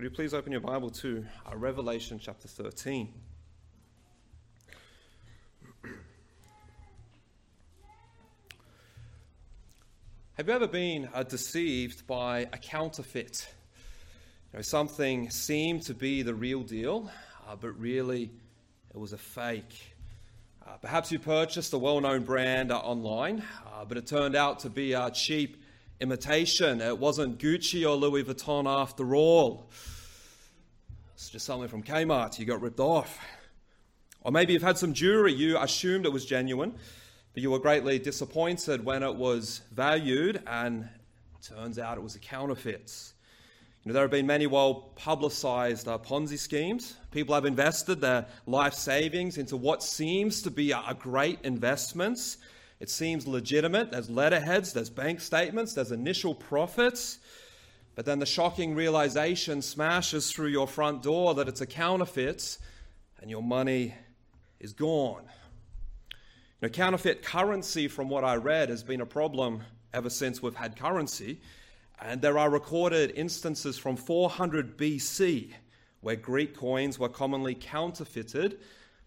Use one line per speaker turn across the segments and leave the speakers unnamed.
Could you please open your Bible to uh, Revelation chapter 13? Have you ever been uh, deceived by a counterfeit? You know, something seemed to be the real deal, uh, but really it was a fake. Uh, perhaps you purchased a well known brand uh, online, uh, but it turned out to be cheap imitation. It wasn't Gucci or Louis Vuitton after all. It's just something from Kmart. You got ripped off. Or maybe you've had some jewelry. You assumed it was genuine, but you were greatly disappointed when it was valued and turns out it was a counterfeit. You know, there have been many well publicized uh, Ponzi schemes. People have invested their life savings into what seems to be a, a great investment. It seems legitimate. There's letterheads, there's bank statements, there's initial profits. But then the shocking realization smashes through your front door that it's a counterfeit and your money is gone. You know, counterfeit currency, from what I read, has been a problem ever since we've had currency. And there are recorded instances from 400 BC where Greek coins were commonly counterfeited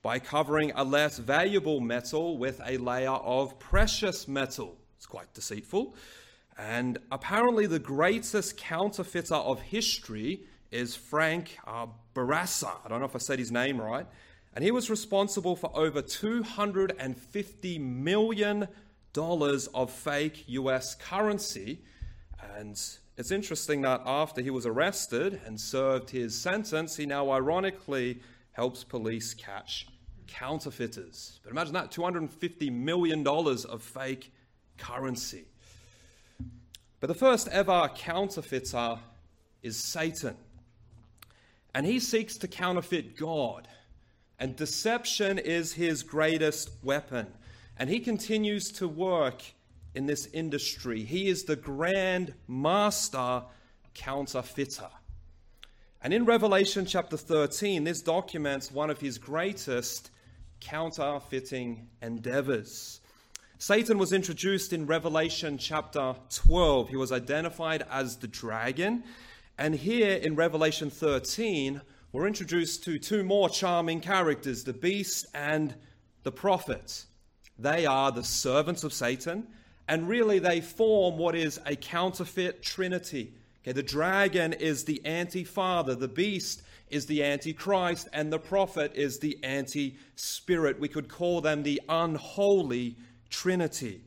by covering a less valuable metal with a layer of precious metal. It's quite deceitful. And apparently, the greatest counterfeiter of history is Frank uh, Bourassa. I don't know if I said his name right. And he was responsible for over $250 million of fake US currency and it's interesting that after he was arrested and served his sentence, he now ironically helps police catch counterfeiters. But imagine that $250 million of fake currency. But the first ever counterfeiter is Satan. And he seeks to counterfeit God. And deception is his greatest weapon. And he continues to work in this industry. He is the grand master counterfeiter. And in Revelation chapter 13, this documents one of his greatest counterfeiting endeavors. Satan was introduced in Revelation chapter 12. He was identified as the dragon. And here in Revelation 13, we're introduced to two more charming characters the beast and the prophet. They are the servants of Satan and really, they form what is a counterfeit trinity. Okay, the dragon is the anti father, the beast is the antichrist, and the prophet is the anti spirit. We could call them the unholy trinity.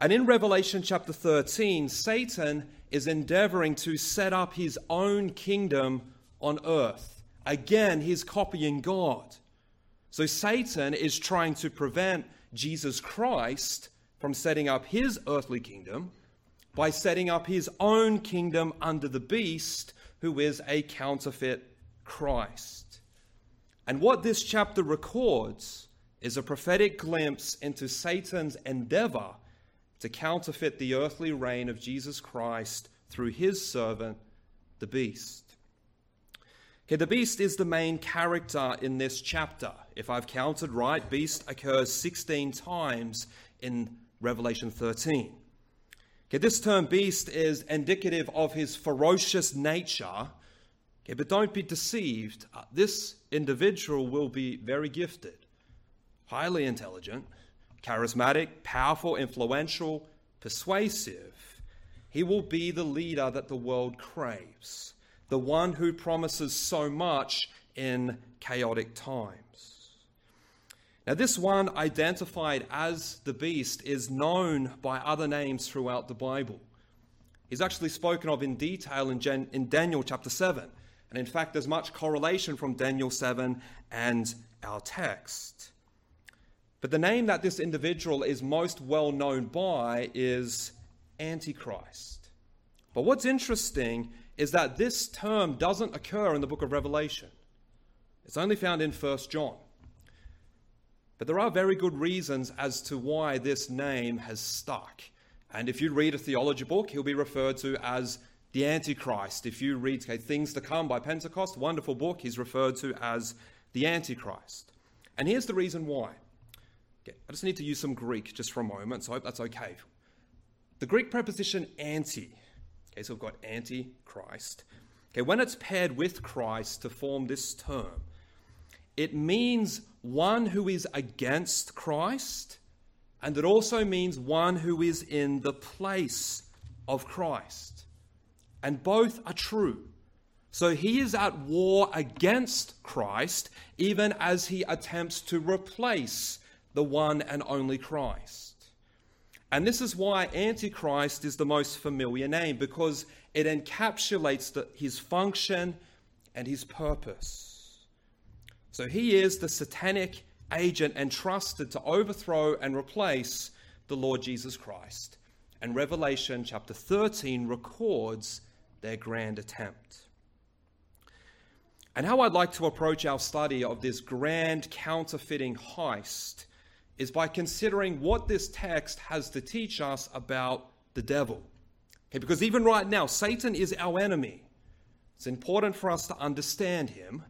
And in Revelation chapter 13, Satan is endeavoring to set up his own kingdom on earth. Again, he's copying God. So Satan is trying to prevent Jesus Christ from setting up his earthly kingdom by setting up his own kingdom under the beast, who is a counterfeit Christ. And what this chapter records is a prophetic glimpse into Satan's endeavor to counterfeit the earthly reign of Jesus Christ through his servant, the beast. Okay, the beast is the main character in this chapter. If I've counted right, beast occurs 16 times in Revelation 13. Okay, this term beast is indicative of his ferocious nature. Okay, but don't be deceived. Uh, this individual will be very gifted, highly intelligent, charismatic, powerful, influential, persuasive. He will be the leader that the world craves, the one who promises so much in chaotic times. Now, this one identified as the beast is known by other names throughout the Bible. He's actually spoken of in detail in, Gen- in Daniel chapter 7. And in fact, there's much correlation from Daniel 7 and our text. But the name that this individual is most well known by is Antichrist. But what's interesting is that this term doesn't occur in the book of Revelation, it's only found in 1 John. But there are very good reasons as to why this name has stuck. And if you read a theology book, he'll be referred to as the Antichrist. If you read okay, Things to Come by Pentecost, wonderful book, he's referred to as the Antichrist. And here's the reason why. Okay, I just need to use some Greek just for a moment, so I hope that's okay. The Greek preposition anti, okay, so we've got anti-Christ. Okay, when it's paired with Christ to form this term, it means one who is against Christ, and it also means one who is in the place of Christ. And both are true. So he is at war against Christ, even as he attempts to replace the one and only Christ. And this is why Antichrist is the most familiar name, because it encapsulates the, his function and his purpose. So he is the satanic agent entrusted to overthrow and replace the Lord Jesus Christ. And Revelation chapter 13 records their grand attempt. And how I'd like to approach our study of this grand counterfeiting heist is by considering what this text has to teach us about the devil. Okay, because even right now, Satan is our enemy. It's important for us to understand him,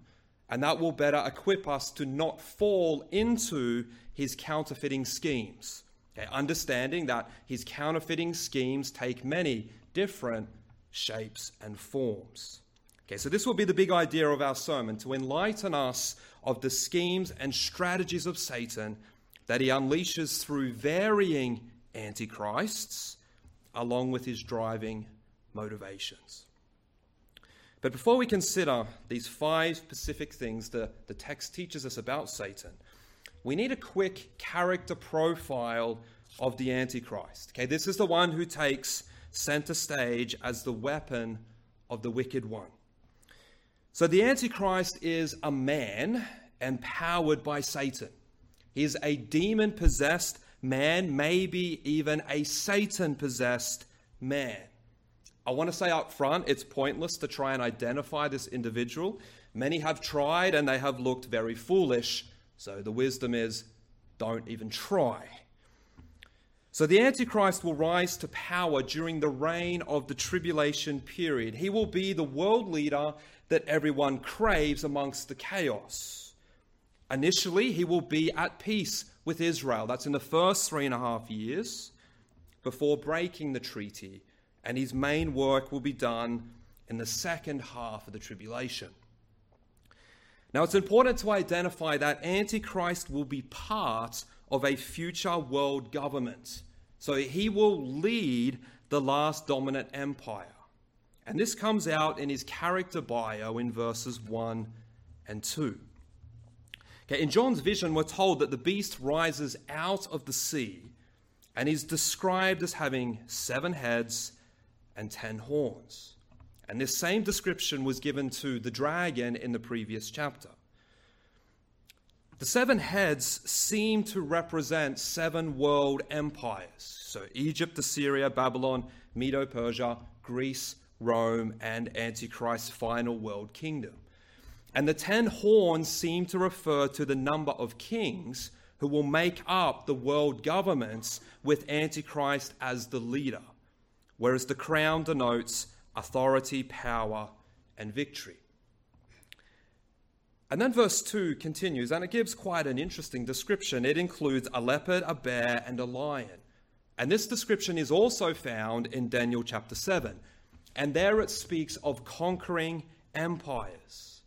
and that will better equip us to not fall into his counterfeiting schemes. Okay, understanding that his counterfeiting schemes take many different shapes and forms. Okay, so this will be the big idea of our sermon to enlighten us of the schemes and strategies of Satan that he unleashes through varying antichrists along with his driving motivations. But before we consider these five specific things that the text teaches us about Satan, we need a quick character profile of the Antichrist. Okay, this is the one who takes center stage as the weapon of the wicked one. So the Antichrist is a man empowered by Satan. He is a demon possessed man, maybe even a Satan possessed man. I want to say up front, it's pointless to try and identify this individual. Many have tried and they have looked very foolish. So the wisdom is don't even try. So the Antichrist will rise to power during the reign of the tribulation period. He will be the world leader that everyone craves amongst the chaos. Initially, he will be at peace with Israel. That's in the first three and a half years before breaking the treaty. And his main work will be done in the second half of the tribulation. Now, it's important to identify that Antichrist will be part of a future world government. So he will lead the last dominant empire. And this comes out in his character bio in verses 1 and 2. Okay, in John's vision, we're told that the beast rises out of the sea and is described as having seven heads and ten horns. And this same description was given to the dragon in the previous chapter. The seven heads seem to represent seven world empires. So Egypt, Assyria, Babylon, Medo Persia, Greece, Rome, and Antichrist's final world kingdom. And the ten horns seem to refer to the number of kings who will make up the world governments with Antichrist as the leader, whereas the crown denotes authority, power, and victory. And then verse 2 continues, and it gives quite an interesting description. It includes a leopard, a bear, and a lion. And this description is also found in Daniel chapter 7. And there it speaks of conquering empires.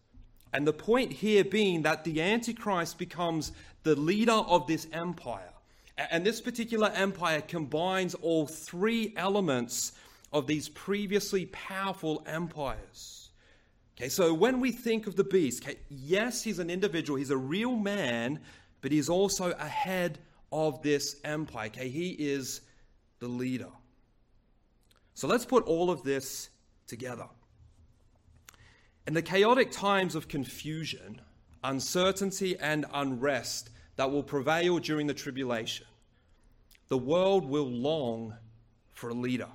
And the point here being that the Antichrist becomes the leader of this empire. And this particular empire combines all three elements of these previously powerful empires. Okay, so when we think of the beast, okay, yes, he's an individual, he's a real man, but he's also a head of this empire. Okay, he is the leader. So let's put all of this together. In the chaotic times of confusion, uncertainty, and unrest that will prevail during the tribulation, the world will long for a leader.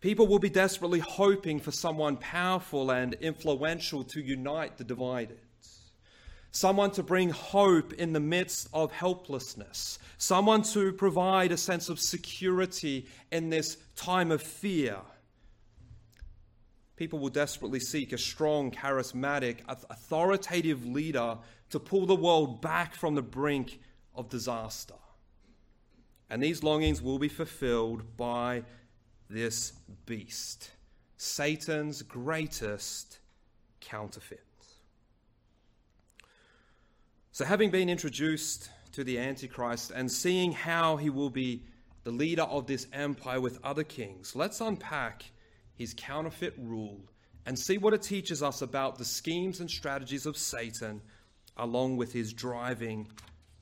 People will be desperately hoping for someone powerful and influential to unite the divided. Someone to bring hope in the midst of helplessness. Someone to provide a sense of security in this time of fear. People will desperately seek a strong, charismatic, authoritative leader to pull the world back from the brink of disaster. And these longings will be fulfilled by this beast. Satan's greatest counterfeit. So, having been introduced to the Antichrist and seeing how he will be the leader of this empire with other kings, let's unpack his counterfeit rule and see what it teaches us about the schemes and strategies of Satan along with his driving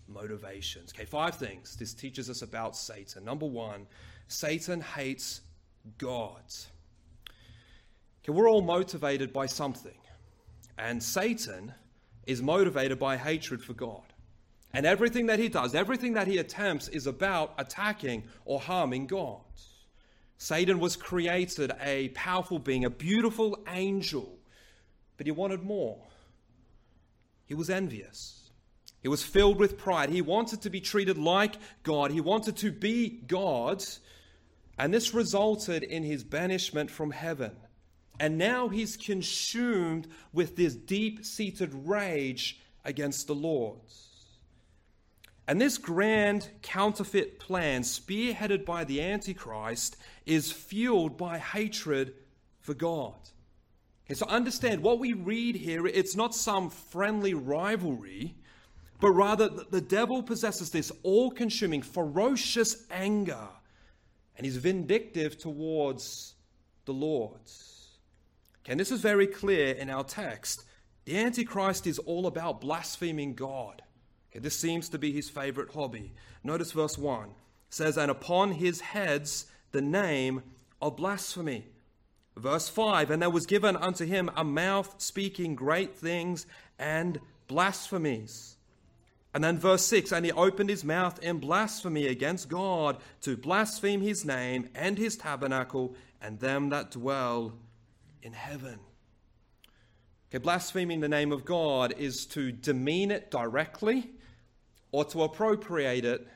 motivations. Okay, five things this teaches us about Satan. Number one, Satan hates God. Okay, we're all motivated by something, and Satan is motivated by hatred for God. And everything that he does, everything that he attempts, is about attacking or harming God. Satan was created a powerful being, a beautiful angel, but he wanted more. He was envious. He was filled with pride. He wanted to be treated like God. He wanted to be God. And this resulted in his banishment from heaven. And now he's consumed with this deep seated rage against the Lord. And this grand counterfeit plan, spearheaded by the Antichrist, is fueled by hatred for God. Okay, so understand what we read here, it's not some friendly rivalry, but rather the devil possesses this all consuming, ferocious anger, and he's vindictive towards the Lord. Okay, and this is very clear in our text. The Antichrist is all about blaspheming God. Okay, this seems to be his favorite hobby. Notice verse 1 says, And upon his heads the name of blasphemy. Verse 5 And there was given unto him a mouth speaking great things and blasphemies. And then verse 6 And he opened his mouth in blasphemy against God to blaspheme his name and his tabernacle and them that dwell in heaven. Okay, blaspheming the name of God is to demean it directly or to appropriate it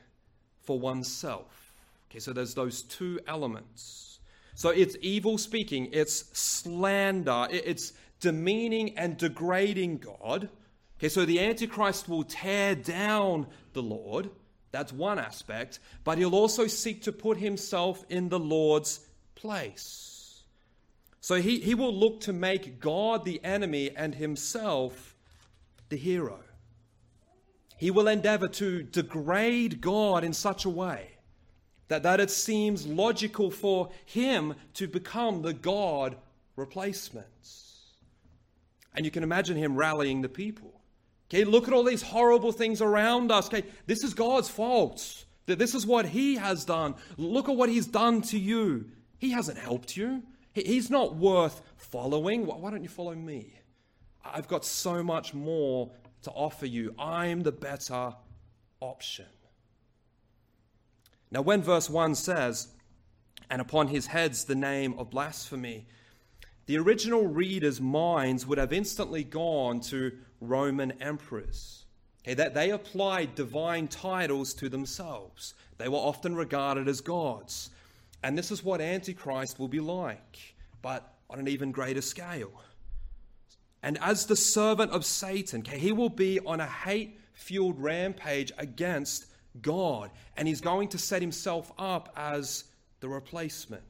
for oneself. Okay, so there's those two elements. So it's evil speaking, it's slander, it's demeaning and degrading God. Okay, so the Antichrist will tear down the Lord. That's one aspect. But he'll also seek to put himself in the Lord's place. So he, he will look to make God the enemy and himself the hero. He will endeavor to degrade God in such a way that, that it seems logical for him to become the God replacement. And you can imagine him rallying the people. Okay, look at all these horrible things around us. Okay, this is God's fault. This is what he has done. Look at what he's done to you. He hasn't helped you. He's not worth following. Why don't you follow me? I've got so much more to offer you. I'm the better option. Now, when verse 1 says, and upon his heads the name of blasphemy, the original reader's minds would have instantly gone to Roman emperors. Okay, that they applied divine titles to themselves. They were often regarded as gods. And this is what Antichrist will be like, but on an even greater scale. And as the servant of Satan, he will be on a hate fueled rampage against God, and he's going to set himself up as the replacement.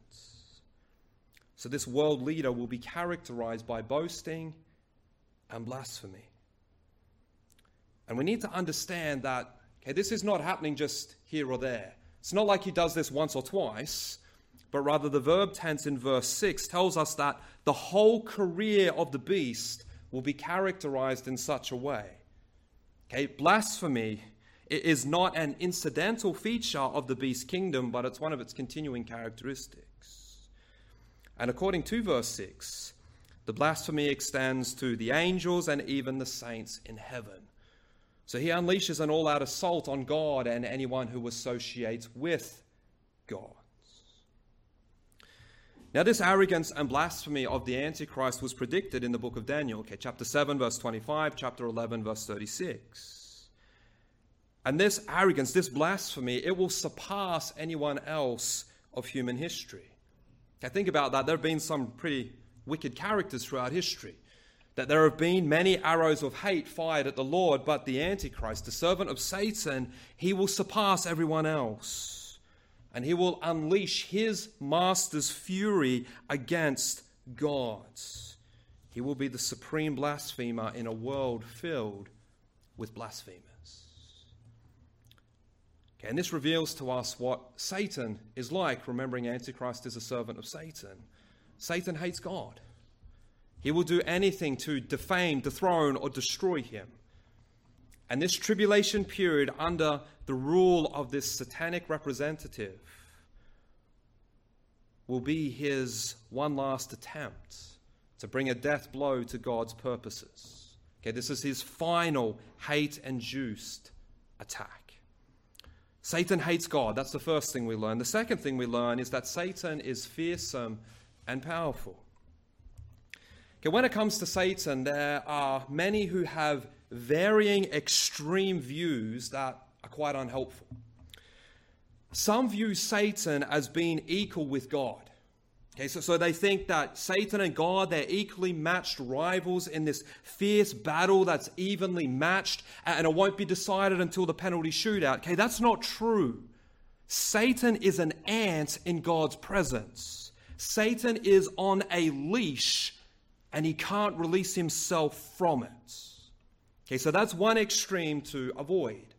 So, this world leader will be characterized by boasting and blasphemy. And we need to understand that okay, this is not happening just here or there. It's not like he does this once or twice but rather the verb tense in verse 6 tells us that the whole career of the beast will be characterized in such a way. Okay, blasphemy is not an incidental feature of the beast kingdom, but it's one of its continuing characteristics. And according to verse 6, the blasphemy extends to the angels and even the saints in heaven. So he unleashes an all out assault on God and anyone who associates with God. Now, this arrogance and blasphemy of the Antichrist was predicted in the book of Daniel, okay, chapter 7, verse 25, chapter 11, verse 36. And this arrogance, this blasphemy, it will surpass anyone else of human history. Think about that. There have been some pretty wicked characters throughout history. That there have been many arrows of hate fired at the Lord, but the Antichrist, the servant of Satan, he will surpass everyone else and he will unleash his master's fury against gods. He will be the supreme blasphemer in a world filled with blasphemers. Okay, and this reveals to us what Satan is like, remembering Antichrist is a servant of Satan. Satan hates God. He will do anything to defame, dethrone, or destroy him. And this tribulation period under the rule of this satanic representative will be his one last attempt to bring a death blow to God's purposes. Okay, this is his final hate induced attack. Satan hates God. That's the first thing we learn. The second thing we learn is that Satan is fearsome and powerful. Okay, when it comes to Satan, there are many who have varying extreme views that are quite unhelpful. Some view Satan as being equal with God. Okay, so, so they think that Satan and God, they're equally matched rivals in this fierce battle that's evenly matched, and it won't be decided until the penalty shootout. Okay, that's not true. Satan is an ant in God's presence. Satan is on a leash, and he can't release himself from it. Okay, so that's one extreme to avoid.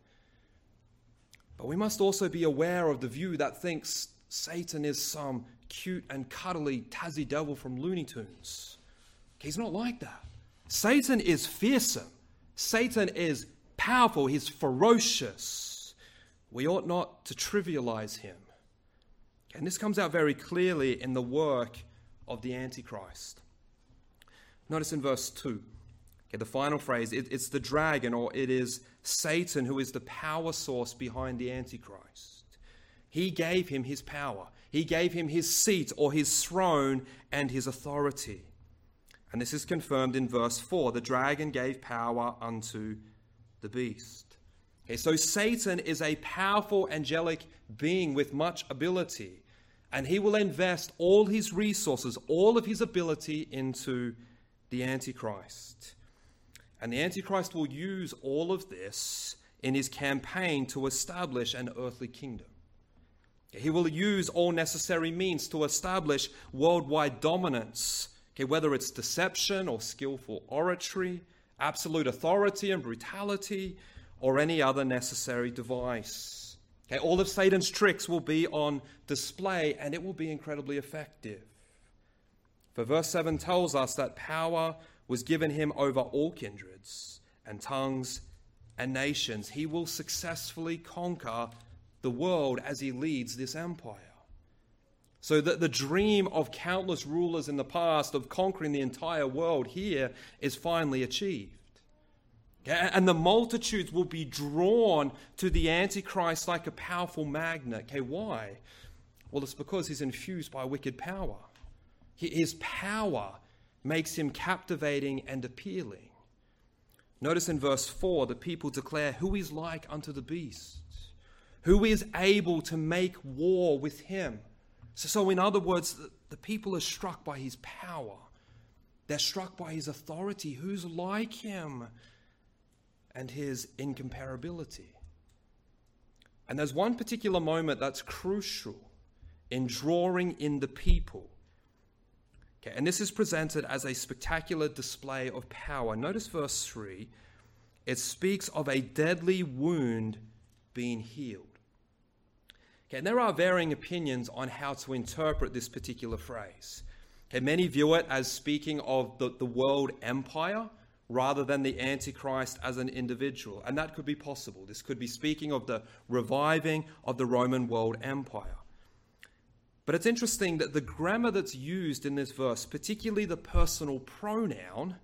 But we must also be aware of the view that thinks Satan is some cute and cuddly Tassie devil from Looney Tunes. He's not like that. Satan is fearsome. Satan is powerful. He's ferocious. We ought not to trivialize him. And this comes out very clearly in the work of the Antichrist. Notice in verse 2, okay, the final phrase it, it's the dragon, or it is Satan who is the power source behind the Antichrist. He gave him his power. He gave him his seat or his throne and his authority. And this is confirmed in verse 4 the dragon gave power unto the beast. Okay, so Satan is a powerful angelic being with much ability, and he will invest all his resources, all of his ability into the Antichrist. And the Antichrist will use all of this in his campaign to establish an earthly kingdom. He will use all necessary means to establish worldwide dominance, okay, whether it's deception or skillful oratory, absolute authority and brutality, or any other necessary device. Okay, all of Satan's tricks will be on display and it will be incredibly effective. For verse 7 tells us that power was given him over all kindreds and tongues and nations. He will successfully conquer the world as he leads this empire. So that the dream of countless rulers in the past of conquering the entire world here is finally achieved. And the multitudes will be drawn to the Antichrist like a powerful magnet. Okay, why? Well, it's because he's infused by wicked power. His power makes him captivating and appealing. Notice in verse 4 the people declare, Who is like unto the beast? Who is able to make war with him. So, so in other words, the, the people are struck by his power. They're struck by his authority. Who's like him? And his incomparability. And there's one particular moment that's crucial in drawing in the people. Okay, and this is presented as a spectacular display of power. Notice verse 3. It speaks of a deadly wound being healed. Okay, and there are varying opinions on how to interpret this particular phrase. Okay, many view it as speaking of the, the world empire rather than the Antichrist as an individual. And that could be possible. This could be speaking of the reviving of the Roman world empire. But it's interesting that the grammar that's used in this verse, particularly the personal pronoun,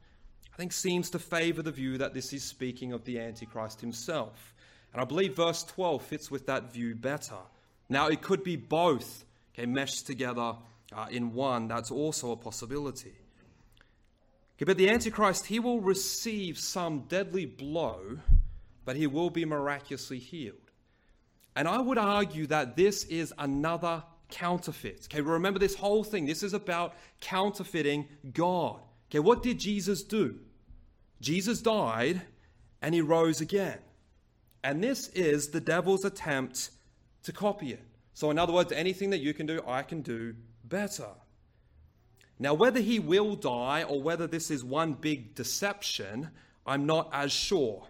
I think seems to favor the view that this is speaking of the Antichrist himself. And I believe verse 12 fits with that view better. Now, it could be both okay, meshed together uh, in one. That's also a possibility. Okay, but the Antichrist, he will receive some deadly blow, but he will be miraculously healed. And I would argue that this is another counterfeit. Okay, remember this whole thing. This is about counterfeiting God. Okay, what did Jesus do? Jesus died and he rose again. And this is the devil's attempt to copy it. So, in other words, anything that you can do, I can do better. Now, whether he will die or whether this is one big deception, I'm not as sure.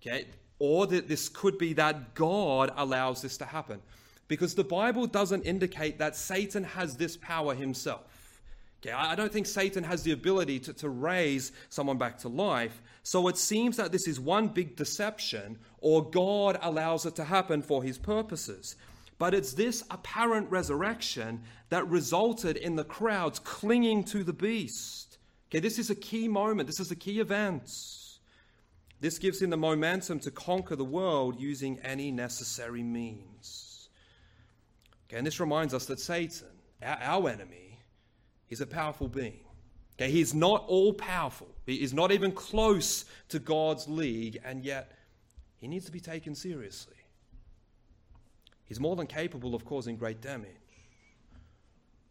Okay? Or that this could be that God allows this to happen. Because the Bible doesn't indicate that Satan has this power himself. Okay, I don't think Satan has the ability to, to raise someone back to life. So it seems that this is one big deception, or God allows it to happen for his purposes. But it's this apparent resurrection that resulted in the crowds clinging to the beast. Okay, this is a key moment, this is a key event. This gives him the momentum to conquer the world using any necessary means. Okay, and this reminds us that Satan, our, our enemy, He's a powerful being. Okay, he's not all powerful. He is not even close to God's league, and yet he needs to be taken seriously. He's more than capable of causing great damage.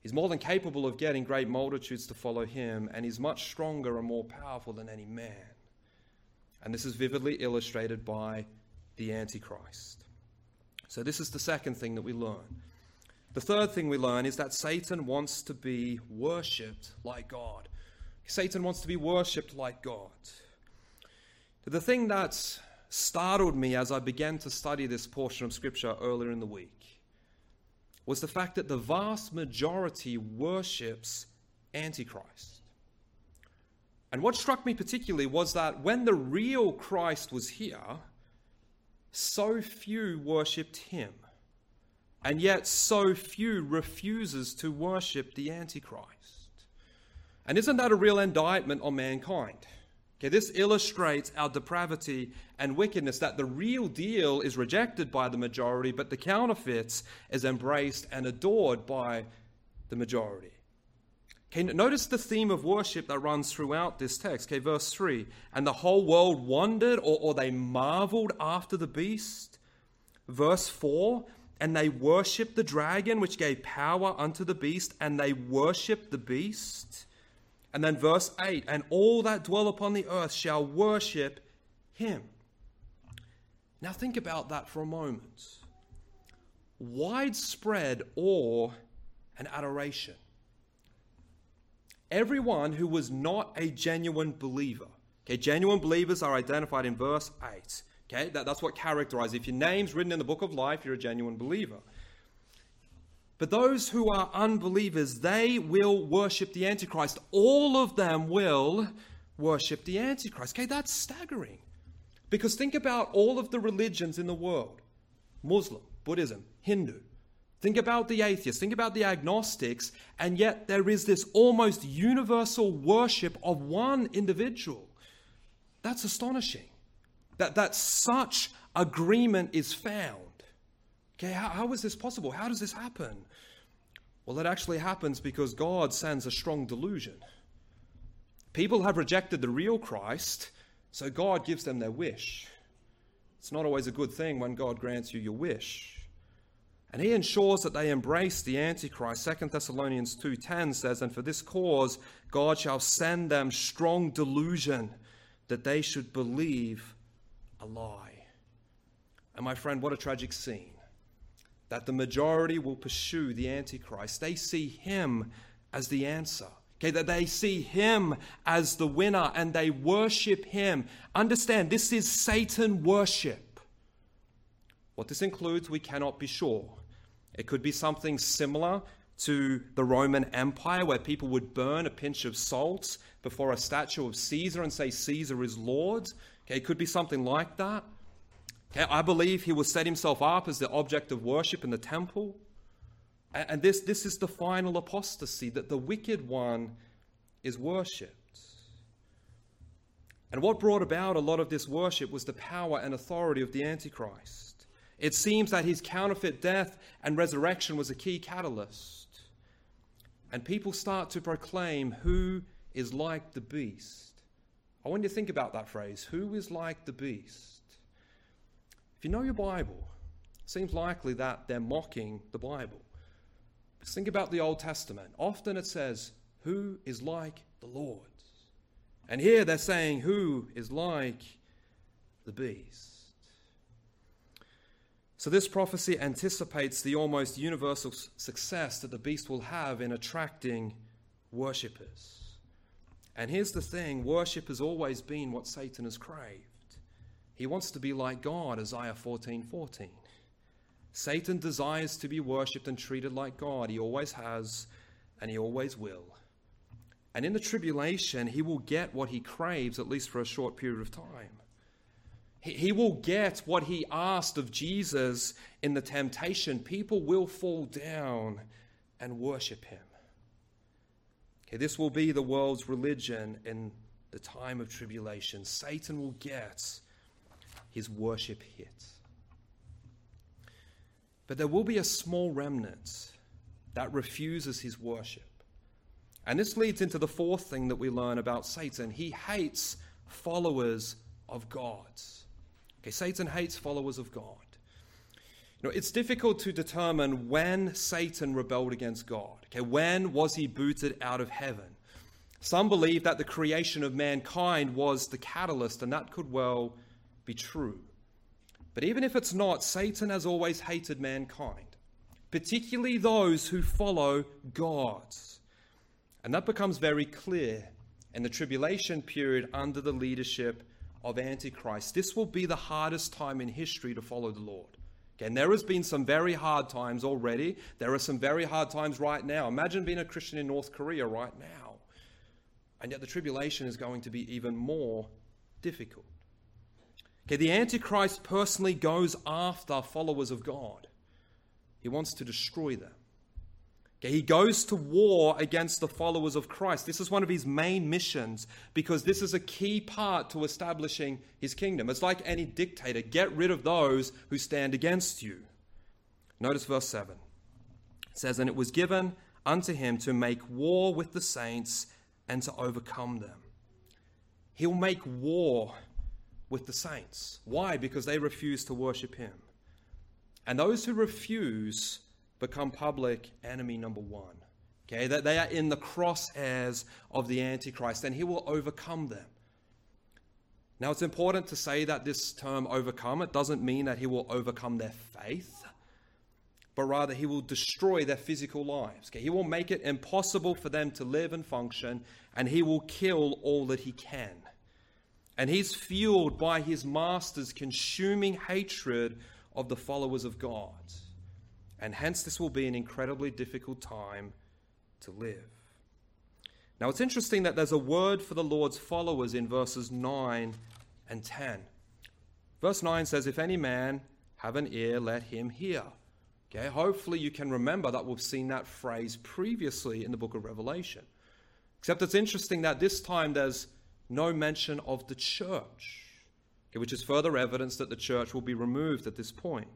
He's more than capable of getting great multitudes to follow him, and he's much stronger and more powerful than any man. And this is vividly illustrated by the Antichrist. So, this is the second thing that we learn the third thing we learn is that Satan wants to be worshipped like God. Satan wants to be worshipped like God. The thing that startled me as I began to study this portion of Scripture earlier in the week was the fact that the vast majority worships Antichrist. And what struck me particularly was that when the real Christ was here, so few worshipped him and yet so few refuses to worship the Antichrist. And isn't that a real indictment on mankind? Okay, this illustrates our depravity and wickedness that the real deal is rejected by the majority, but the counterfeits is embraced and adored by the majority. Okay, notice the theme of worship that runs throughout this text. Okay, verse 3 And the whole world wondered, or, or they marveled after the beast. Verse 4 and they worshipped the dragon, which gave power unto the beast, and they worshipped the beast. And then verse 8 and all that dwell upon the earth shall worship him. Now think about that for a moment. Widespread awe and adoration. Everyone who was not a genuine believer. Okay, genuine believers are identified in verse 8. Okay, that, that's what characterizes. If your name's written in the book of life, you're a genuine believer. But those who are unbelievers, they will worship the Antichrist. All of them will worship the Antichrist. Okay, that's staggering. Because think about all of the religions in the world Muslim, Buddhism, Hindu. Think about the atheists, think about the agnostics, and yet there is this almost universal worship of one individual. That's astonishing that, that such agreement is found. Okay, how, how is this possible? How does this happen? Well, it actually happens because God sends a strong delusion. People have rejected the real Christ, so God gives them their wish. It's not always a good thing when God grants you your wish. And he ensures that they embrace the Antichrist. 2 Thessalonians 2:10 says, And for this cause God shall send them strong delusion that they should believe a lie. And my friend, what a tragic scene that the majority will pursue the Antichrist. They see him as the answer. Okay, that they see him as the winner and they worship him. Understand, this is Satan worship. What this includes, we cannot be sure. It could be something similar to the Roman Empire, where people would burn a pinch of salt before a statue of Caesar and say, Caesar is Lord. Okay, it could be something like that. Okay, I believe he will set himself up as the object of worship in the temple. And, this, this is the final apostasy that the wicked one is worshipped. And what brought about a lot of this worship was the power and authority of the Antichrist. It seems that his counterfeit death and resurrection was a key catalyst. And people start to proclaim who is like the beast. I want you to think about that phrase who is like the beast? If you know your Bible, it seems likely that they're mocking the Bible. Think about the Old Testament. Often it says, Who is like the Lord? And here they're saying, Who is like the beast? So, this prophecy anticipates the almost universal success that the beast will have in attracting worshippers. And here's the thing worship has always been what Satan has craved. He wants to be like God, Isaiah 14 14. Satan desires to be worshipped and treated like God. He always has, and he always will. And in the tribulation, he will get what he craves, at least for a short period of time. He, he will get what he asked of Jesus in the temptation. People will fall down and worship him. Okay, this will be the world's religion in the time of tribulation. Satan will get his worship hit. But there will be a small remnant that refuses his worship. And this leads into the fourth thing that we learn about Satan. He hates followers of God. Okay, Satan hates followers of God. You know, it's difficult to determine when Satan rebelled against God. Okay, when was he booted out of heaven? Some believe that the creation of mankind was the catalyst, and that could well be true. But even if it's not, Satan has always hated mankind, particularly those who follow God. And that becomes very clear in the tribulation period under the leadership of Antichrist. This will be the hardest time in history to follow the Lord. And there has been some very hard times already. There are some very hard times right now. Imagine being a Christian in North Korea right now. And yet the tribulation is going to be even more difficult. Okay, the Antichrist personally goes after followers of God. He wants to destroy them. Okay, he goes to war against the followers of Christ. This is one of his main missions because this is a key part to establishing his kingdom. It's like any dictator get rid of those who stand against you. Notice verse 7. It says, And it was given unto him to make war with the saints and to overcome them. He'll make war with the saints. Why? Because they refuse to worship him. And those who refuse become public enemy number one. Okay, that they are in the crosshairs of the Antichrist, and he will overcome them. Now, it's important to say that this term overcome, it doesn't mean that he will overcome their faith, but rather he will destroy their physical lives. Okay? He will make it impossible for them to live and function, and he will kill all that he can. And he's fueled by his master's consuming hatred of the followers of God. And hence, this will be an incredibly difficult time to live. Now, it's interesting that there's a word for the Lord's followers in verses 9 and 10. Verse 9 says, If any man have an ear, let him hear. Okay, hopefully you can remember that we've seen that phrase previously in the book of Revelation. Except it's interesting that this time there's no mention of the church, okay, which is further evidence that the church will be removed at this point.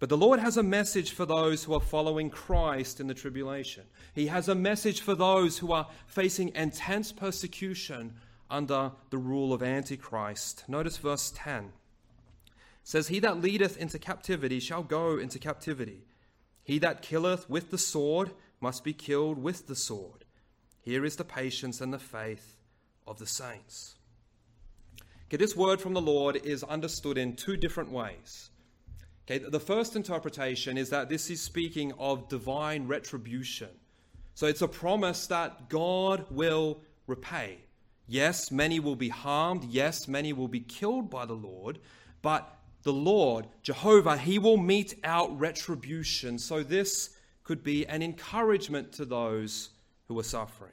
But the Lord has a message for those who are following Christ in the tribulation. He has a message for those who are facing intense persecution under the rule of Antichrist. Notice verse 10. It says, He that leadeth into captivity shall go into captivity. He that killeth with the sword must be killed with the sword. Here is the patience and the faith of the saints. Okay, this word from the Lord is understood in two different ways. Okay, the first interpretation is that this is speaking of divine retribution. So it's a promise that God will repay. Yes, many will be harmed. Yes, many will be killed by the Lord. But the Lord, Jehovah, He will mete out retribution. So this could be an encouragement to those who are suffering.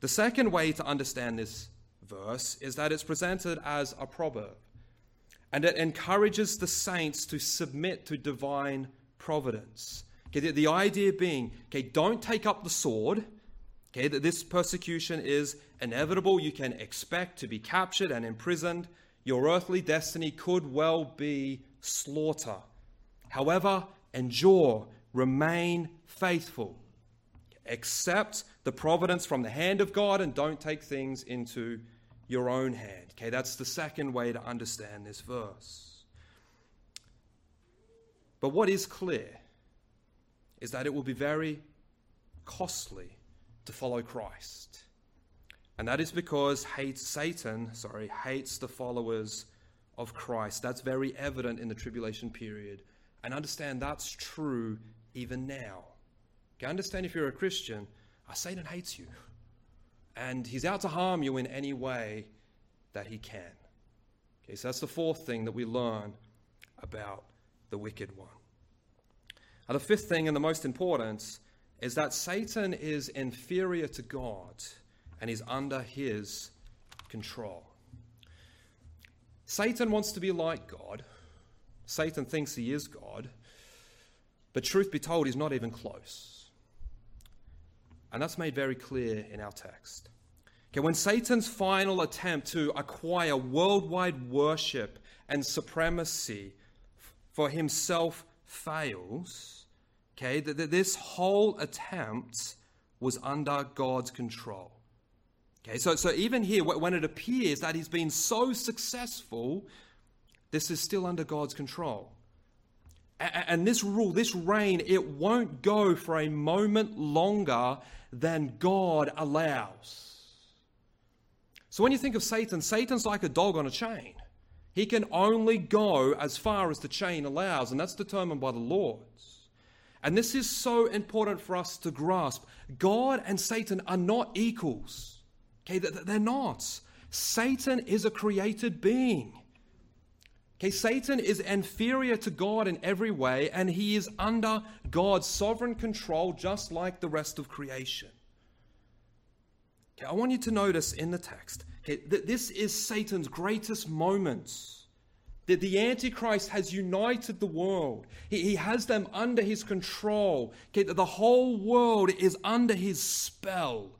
The second way to understand this verse is that it's presented as a proverb. And it encourages the saints to submit to divine providence. Okay, the, the idea being, okay, don't take up the sword. Okay, that this persecution is inevitable. You can expect to be captured and imprisoned. Your earthly destiny could well be slaughter. However, endure, remain faithful. Accept the providence from the hand of God and don't take things into your own hand. Okay, that's the second way to understand this verse. But what is clear is that it will be very costly to follow Christ. And that is because hates Satan, sorry, hates the followers of Christ. That's very evident in the tribulation period. And understand that's true even now. Okay, understand if you're a Christian, uh, Satan hates you. And he's out to harm you in any way that he can. Okay, so that's the fourth thing that we learn about the wicked one. Now, the fifth thing, and the most important, is that Satan is inferior to God and is under his control. Satan wants to be like God. Satan thinks he is God. But truth be told, he's not even close. And that's made very clear in our text. Okay, when Satan's final attempt to acquire worldwide worship and supremacy for himself fails, okay, that this whole attempt was under God's control. Okay, so, so even here, when it appears that he's been so successful, this is still under God's control. And this rule, this reign, it won't go for a moment longer than God allows. So when you think of Satan, Satan's like a dog on a chain. He can only go as far as the chain allows, and that's determined by the Lord's. And this is so important for us to grasp. God and Satan are not equals. Okay, they're not. Satan is a created being. Okay, Satan is inferior to God in every way, and he is under God's sovereign control, just like the rest of creation. Okay, I want you to notice in the text okay, that this is Satan's greatest moments. That the Antichrist has united the world. He, he has them under his control. Okay, that the whole world is under his spell.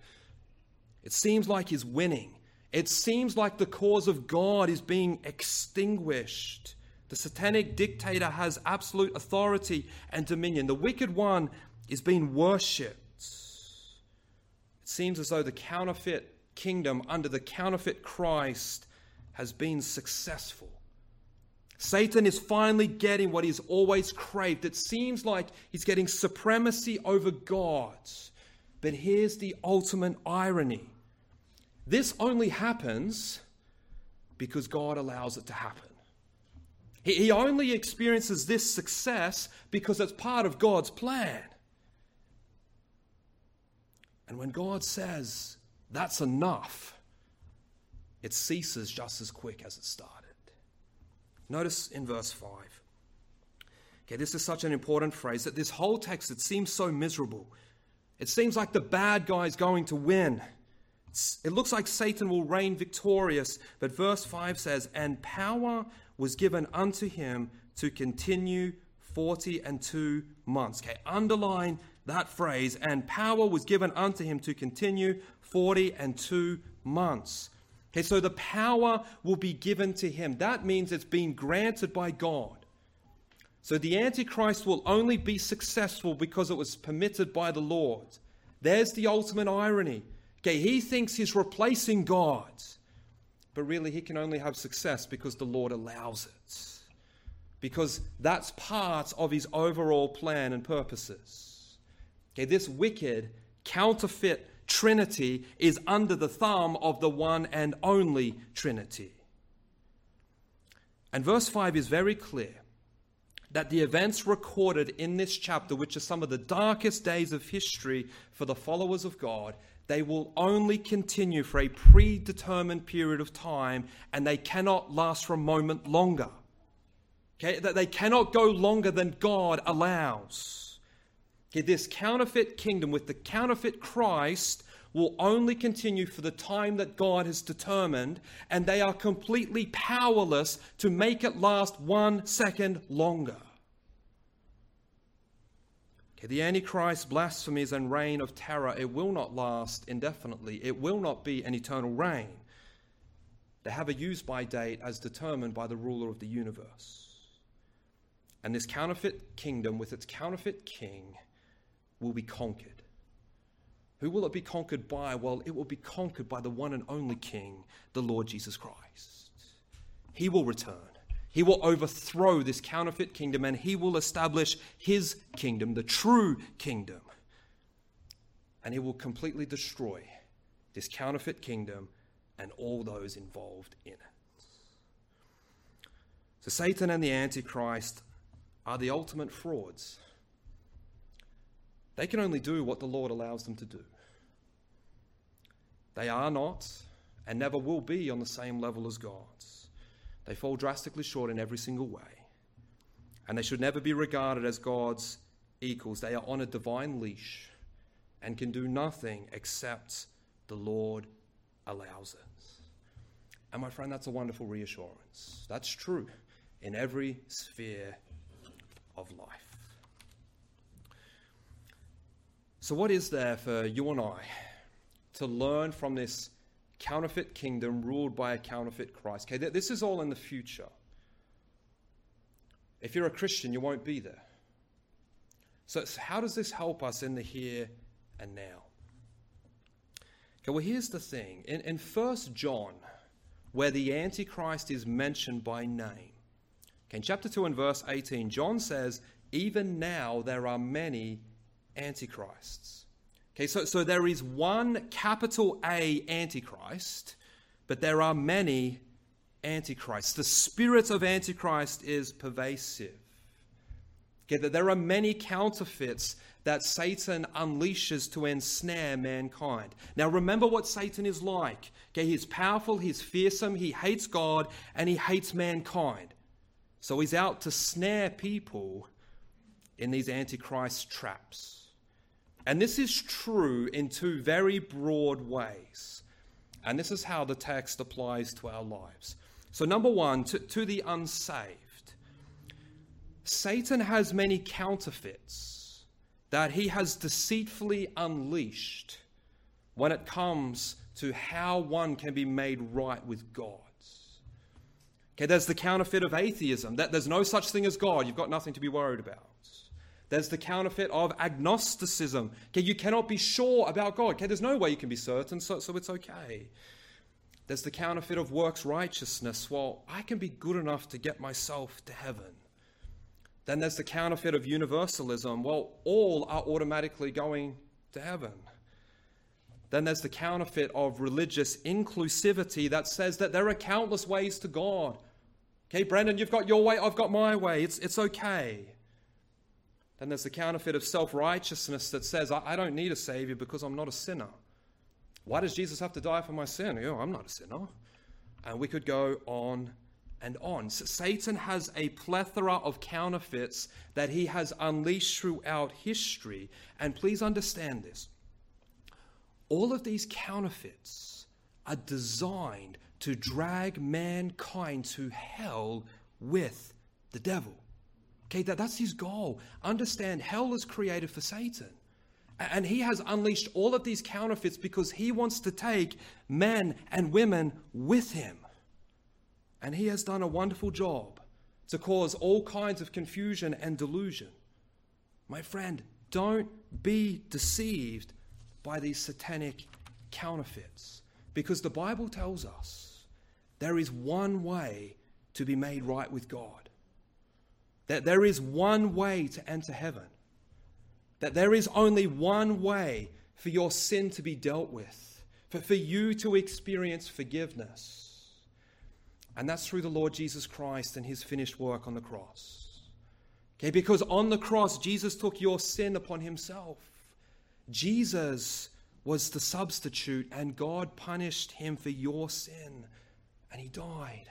It seems like he's winning. It seems like the cause of God is being extinguished. The satanic dictator has absolute authority and dominion. The wicked one is being worshipped. It seems as though the counterfeit kingdom under the counterfeit Christ has been successful. Satan is finally getting what he's always craved. It seems like he's getting supremacy over God. But here's the ultimate irony this only happens because God allows it to happen. He, he only experiences this success because it's part of God's plan. And when God says that's enough, it ceases just as quick as it started. Notice in verse 5. Okay, this is such an important phrase that this whole text it seems so miserable. It seems like the bad guy's going to win. It looks like Satan will reign victorious, but verse 5 says, And power was given unto him to continue 40 and two months. Okay, underline that phrase, and power was given unto him to continue 40 and two months. Okay, so the power will be given to him. That means it's been granted by God. So the Antichrist will only be successful because it was permitted by the Lord. There's the ultimate irony. Okay, he thinks he's replacing God, but really he can only have success because the Lord allows it. Because that's part of his overall plan and purposes. Okay, this wicked, counterfeit Trinity is under the thumb of the one and only Trinity. And verse 5 is very clear that the events recorded in this chapter, which are some of the darkest days of history for the followers of God, they will only continue for a predetermined period of time and they cannot last for a moment longer. Okay, that they cannot go longer than God allows. Okay, this counterfeit kingdom with the counterfeit Christ will only continue for the time that God has determined, and they are completely powerless to make it last one second longer. The Antichrist blasphemies and reign of terror, it will not last indefinitely. It will not be an eternal reign. They have a use by date as determined by the ruler of the universe. And this counterfeit kingdom with its counterfeit king will be conquered. Who will it be conquered by? Well, it will be conquered by the one and only King, the Lord Jesus Christ. He will return. He will overthrow this counterfeit kingdom and he will establish his kingdom, the true kingdom. And he will completely destroy this counterfeit kingdom and all those involved in it. So, Satan and the Antichrist are the ultimate frauds. they can only do what the Lord allows them to do. They are not and never will be on the same level as God's. They fall drastically short in every single way. And they should never be regarded as God's equals. They are on a divine leash and can do nothing except the Lord allows it. And my friend, that's a wonderful reassurance. That's true in every sphere of life. So, what is there for you and I to learn from this counterfeit kingdom ruled by a counterfeit Christ? Okay, this is all in the future. If you're a Christian, you won't be there. So, so how does this help us in the here and now? Okay, well, here's the thing. In, in 1 John, where the Antichrist is mentioned by name, okay, in chapter 2 and verse 18, John says, Even now there are many antichrists. Okay, so, so there is one capital A antichrist, but there are many antichrists. The spirit of antichrist is pervasive. Okay, that there are many counterfeits that Satan unleashes to ensnare mankind. Now remember what Satan is like. Okay, he's powerful, he's fearsome, he hates God, and he hates mankind. So he's out to snare people in these antichrist traps. And this is true in two very broad ways. And this is how the text applies to our lives. So, number one, to, to the unsaved, Satan has many counterfeits that he has deceitfully unleashed when it comes to how one can be made right with God. Okay, there's the counterfeit of atheism, that there's no such thing as God, you've got nothing to be worried about. There's the counterfeit of agnosticism. Okay, you cannot be sure about God. Okay, there's no way you can be certain, so, so it's okay. There's the counterfeit of works righteousness. Well, I can be good enough to get myself to heaven. Then there's the counterfeit of universalism. Well, all are automatically going to heaven. Then there's the counterfeit of religious inclusivity that says that there are countless ways to God. Okay, Brendan, you've got your way, I've got my way. It's, it's okay. Then there's the counterfeit of self righteousness that says, I, don't need a Savior because I'm not a sinner. Why does Jesus have to die for my sin? Oh, I'm not a sinner. And we could go on and on. So Satan has a plethora of counterfeits that he has unleashed throughout history. And please understand this all of these counterfeits are designed to drag mankind to hell with the devil. Okay, that, that's his goal. Understand, hell is created for Satan. And he has unleashed all of these counterfeits because he wants to take men and women with him. And he has done a wonderful job to cause all kinds of confusion and delusion. My friend, don't be deceived by these satanic counterfeits because the Bible tells us there is one way to be made right with God. That there is one way to enter heaven. That there is only one way for your sin to be dealt with, for, for you to experience forgiveness. And that's through the Lord Jesus Christ and his finished work on the cross. Okay, because on the cross, Jesus took your sin upon himself. Jesus was the substitute, and God punished him for your sin, and he died.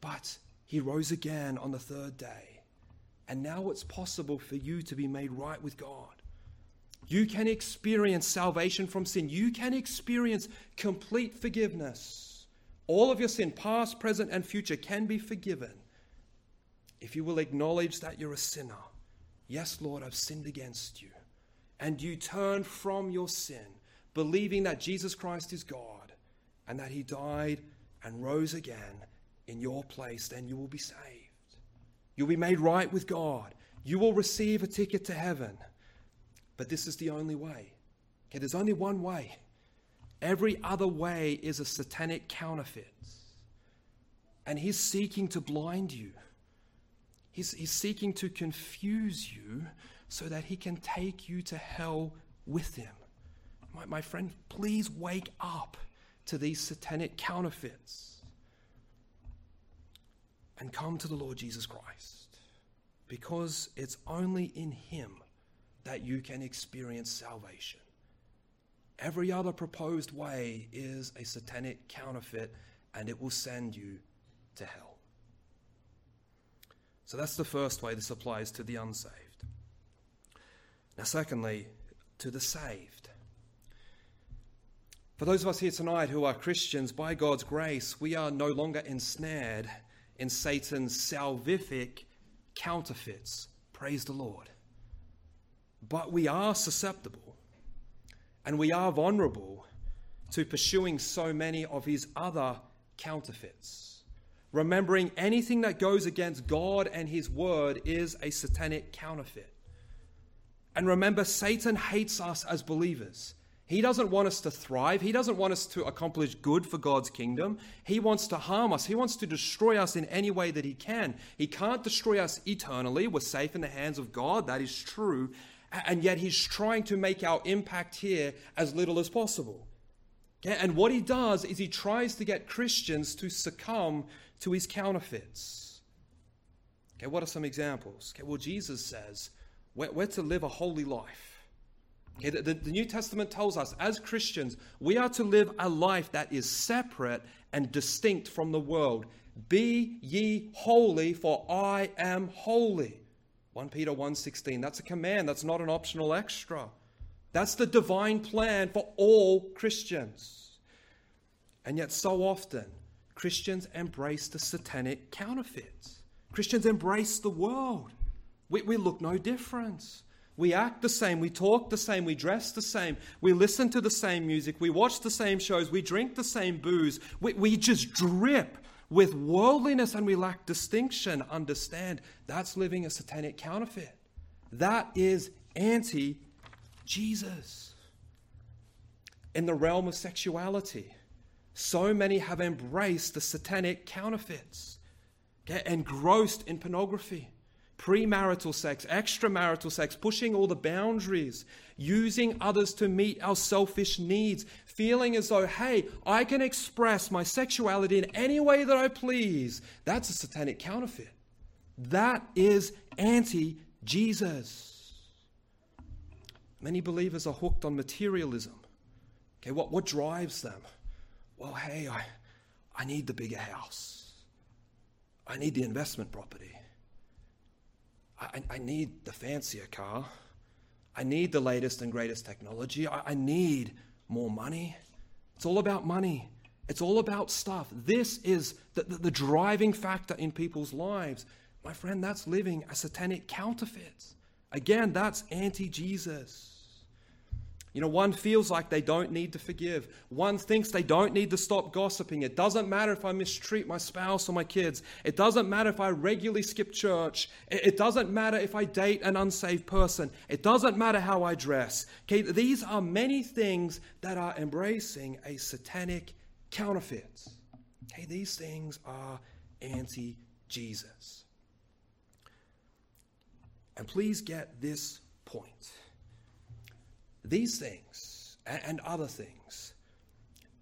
But he rose again on the third day. And now it's possible for you to be made right with God. You can experience salvation from sin. You can experience complete forgiveness. All of your sin, past, present, and future, can be forgiven if you will acknowledge that you're a sinner. Yes, Lord, I've sinned against you. And you turn from your sin, believing that Jesus Christ is God and that He died and rose again in your place, then you will be saved. You'll be made right with God. You will receive a ticket to heaven. But this is the only way. Okay, there's only one way. Every other way is a satanic counterfeit. And he's seeking to blind you. He's, he's seeking to confuse you so that he can take you to hell with him. My, my friend, please wake up to these satanic counterfeits and come to the Lord Jesus Christ because it's only in Him that you can experience salvation. Every other proposed way is a satanic counterfeit, and it will send you to hell. So that's the first way this applies to the unsaved. Now, secondly, to the saved. For those of us here tonight who are Christians, by God's grace, we are no longer ensnared in Satan's salvific counterfeits. Praise the Lord. But we are susceptible and we are vulnerable to pursuing so many of his other counterfeits. Remembering anything that goes against God and his word is a satanic counterfeit. And remember, Satan hates us as believers. He doesn't want us to thrive. He doesn't want us to accomplish good for God's kingdom. He wants to harm us. He wants to destroy us in any way that he can. He can't destroy us eternally. We're safe in the hands of God. That is true. And yet he's trying to make our impact here as little as possible. Okay? And what he does is he tries to get Christians to succumb to his counterfeits. Okay, what are some examples? Okay, well, Jesus says we're, we're to live a holy life. Okay, the, the New Testament tells us as Christians, we are to live a life that is separate and distinct from the world. Be ye holy, for I am holy. 1 Peter 1:16. That's a command, that's not an optional extra. That's the divine plan for all Christians. And yet so often Christians embrace the satanic counterfeits. Christians embrace the world. We, we look no different. We act the same, we talk the same, we dress the same, we listen to the same music, we watch the same shows, we drink the same booze. We, we just drip with worldliness and we lack distinction. Understand that's living a satanic counterfeit. That is anti Jesus. In the realm of sexuality, so many have embraced the satanic counterfeits, get engrossed in pornography premarital sex, extramarital sex, pushing all the boundaries, using others to meet our selfish needs, feeling as though, hey, I can express my sexuality in any way that I please. That's a satanic counterfeit. That is anti Jesus. Many believers are hooked on materialism. Okay, what, what drives them? Well, hey, I, I need the bigger house. I need the investment property. I, I need the fancier car. I need the latest and greatest technology. I, I need more money. It's all about money. It's all about stuff. This is the, the, the driving factor in people's lives. My friend, that's living a satanic counterfeit. Again, that's anti Jesus. You know, one feels like they don't need to forgive. One thinks they don't need to stop gossiping. It doesn't matter if I mistreat my spouse or my kids. It doesn't matter if I regularly skip church. It doesn't matter if I date an unsaved person. It doesn't matter how I dress. Okay, these are many things that are embracing a satanic counterfeit. Okay, these things are anti Jesus. And please get this point these things and other things,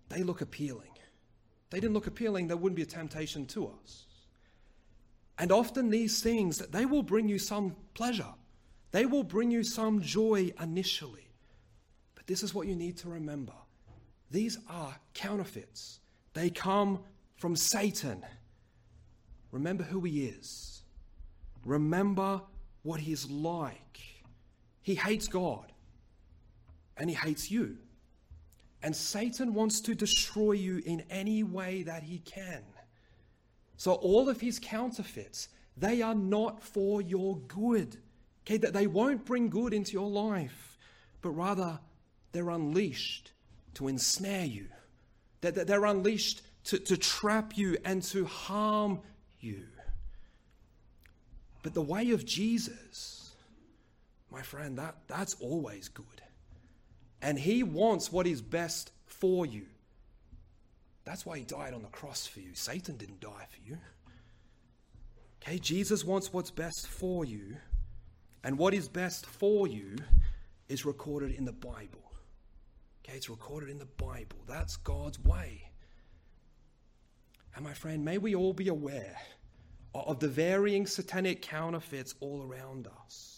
they look appealing. They didn't look appealing, there wouldn't be a temptation to us. And often these things, they will bring you some pleasure. They will bring you some joy initially. But this is what you need to remember. These are counterfeits. They come from Satan. Remember who he is. Remember what he's like. He hates God and he hates you. And Satan wants to destroy you in any way that he can. So all of his counterfeits, they are not for your good. Okay, that they won't bring good into your life, but rather they're unleashed to ensnare you. That they're unleashed to, to trap you and to harm you. But the way of Jesus, my friend, that, that's always good. And He wants what is best for you. That's why He died on the cross for you. Satan didn't die for you. Okay, Jesus wants what's best for you. And what is best for you is recorded in the Bible. Okay, it's recorded in the Bible. That's God's way. And my friend, may we all be aware of the varying satanic counterfeits all around us.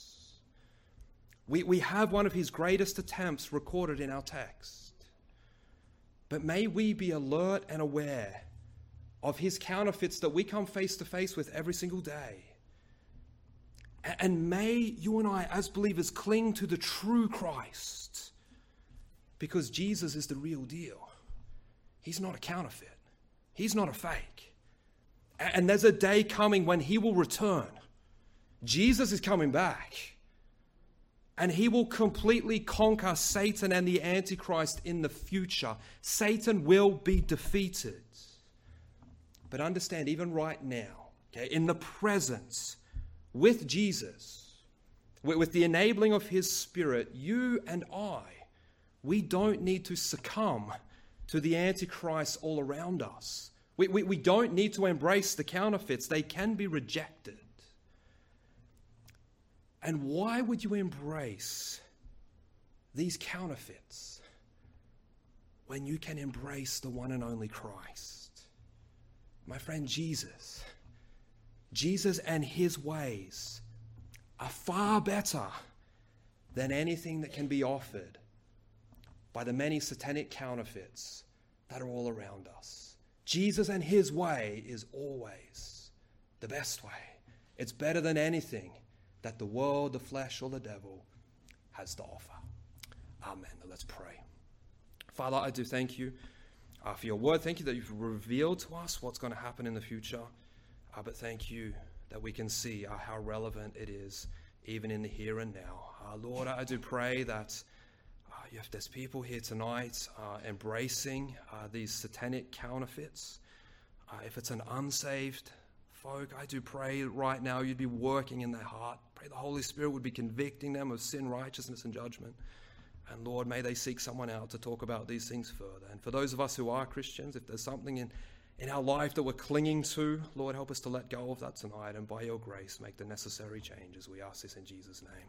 We, we have one of his greatest attempts recorded in our text. But may we be alert and aware of his counterfeits that we come face to face with every single day. And may you and I, as believers, cling to the true Christ because Jesus is the real deal. He's not a counterfeit, He's not a fake. And there's a day coming when He will return. Jesus is coming back. And he will completely conquer Satan and the Antichrist in the future. Satan will be defeated. But understand, even right now, okay, in the presence, with Jesus, with the enabling of his Spirit, you and I, we don't need to succumb to the Antichrist all around us. We, we, we don't need to embrace the counterfeits, they can be rejected. And why would you embrace these counterfeits when you can embrace the one and only Christ? My friend, Jesus. Jesus and his ways are far better than anything that can be offered by the many satanic counterfeits that are all around us. Jesus and his way is always the best way. It's better than anything that the world, the flesh, or the devil has to offer. Amen. Let's pray. Father, I do thank you uh, for your word. Thank you that you've revealed to us what's going to happen in the future. Uh, but thank you that we can see uh, how relevant it is even in the here and now. Uh, Lord, I do pray that uh, if there's people here tonight uh, embracing these satanic counterfeits, if it's an unsaved folk, I do pray right now you'd be working in their heart. Pray the Holy Spirit would be convicting them of sin, righteousness, and judgment. And Lord, may they seek someone out to talk about these things further. And for those of us who are Christians, if there's something in, in our life that we're clinging to, Lord, help us to let go of that tonight and by your grace make the necessary changes. We ask this in Jesus' name.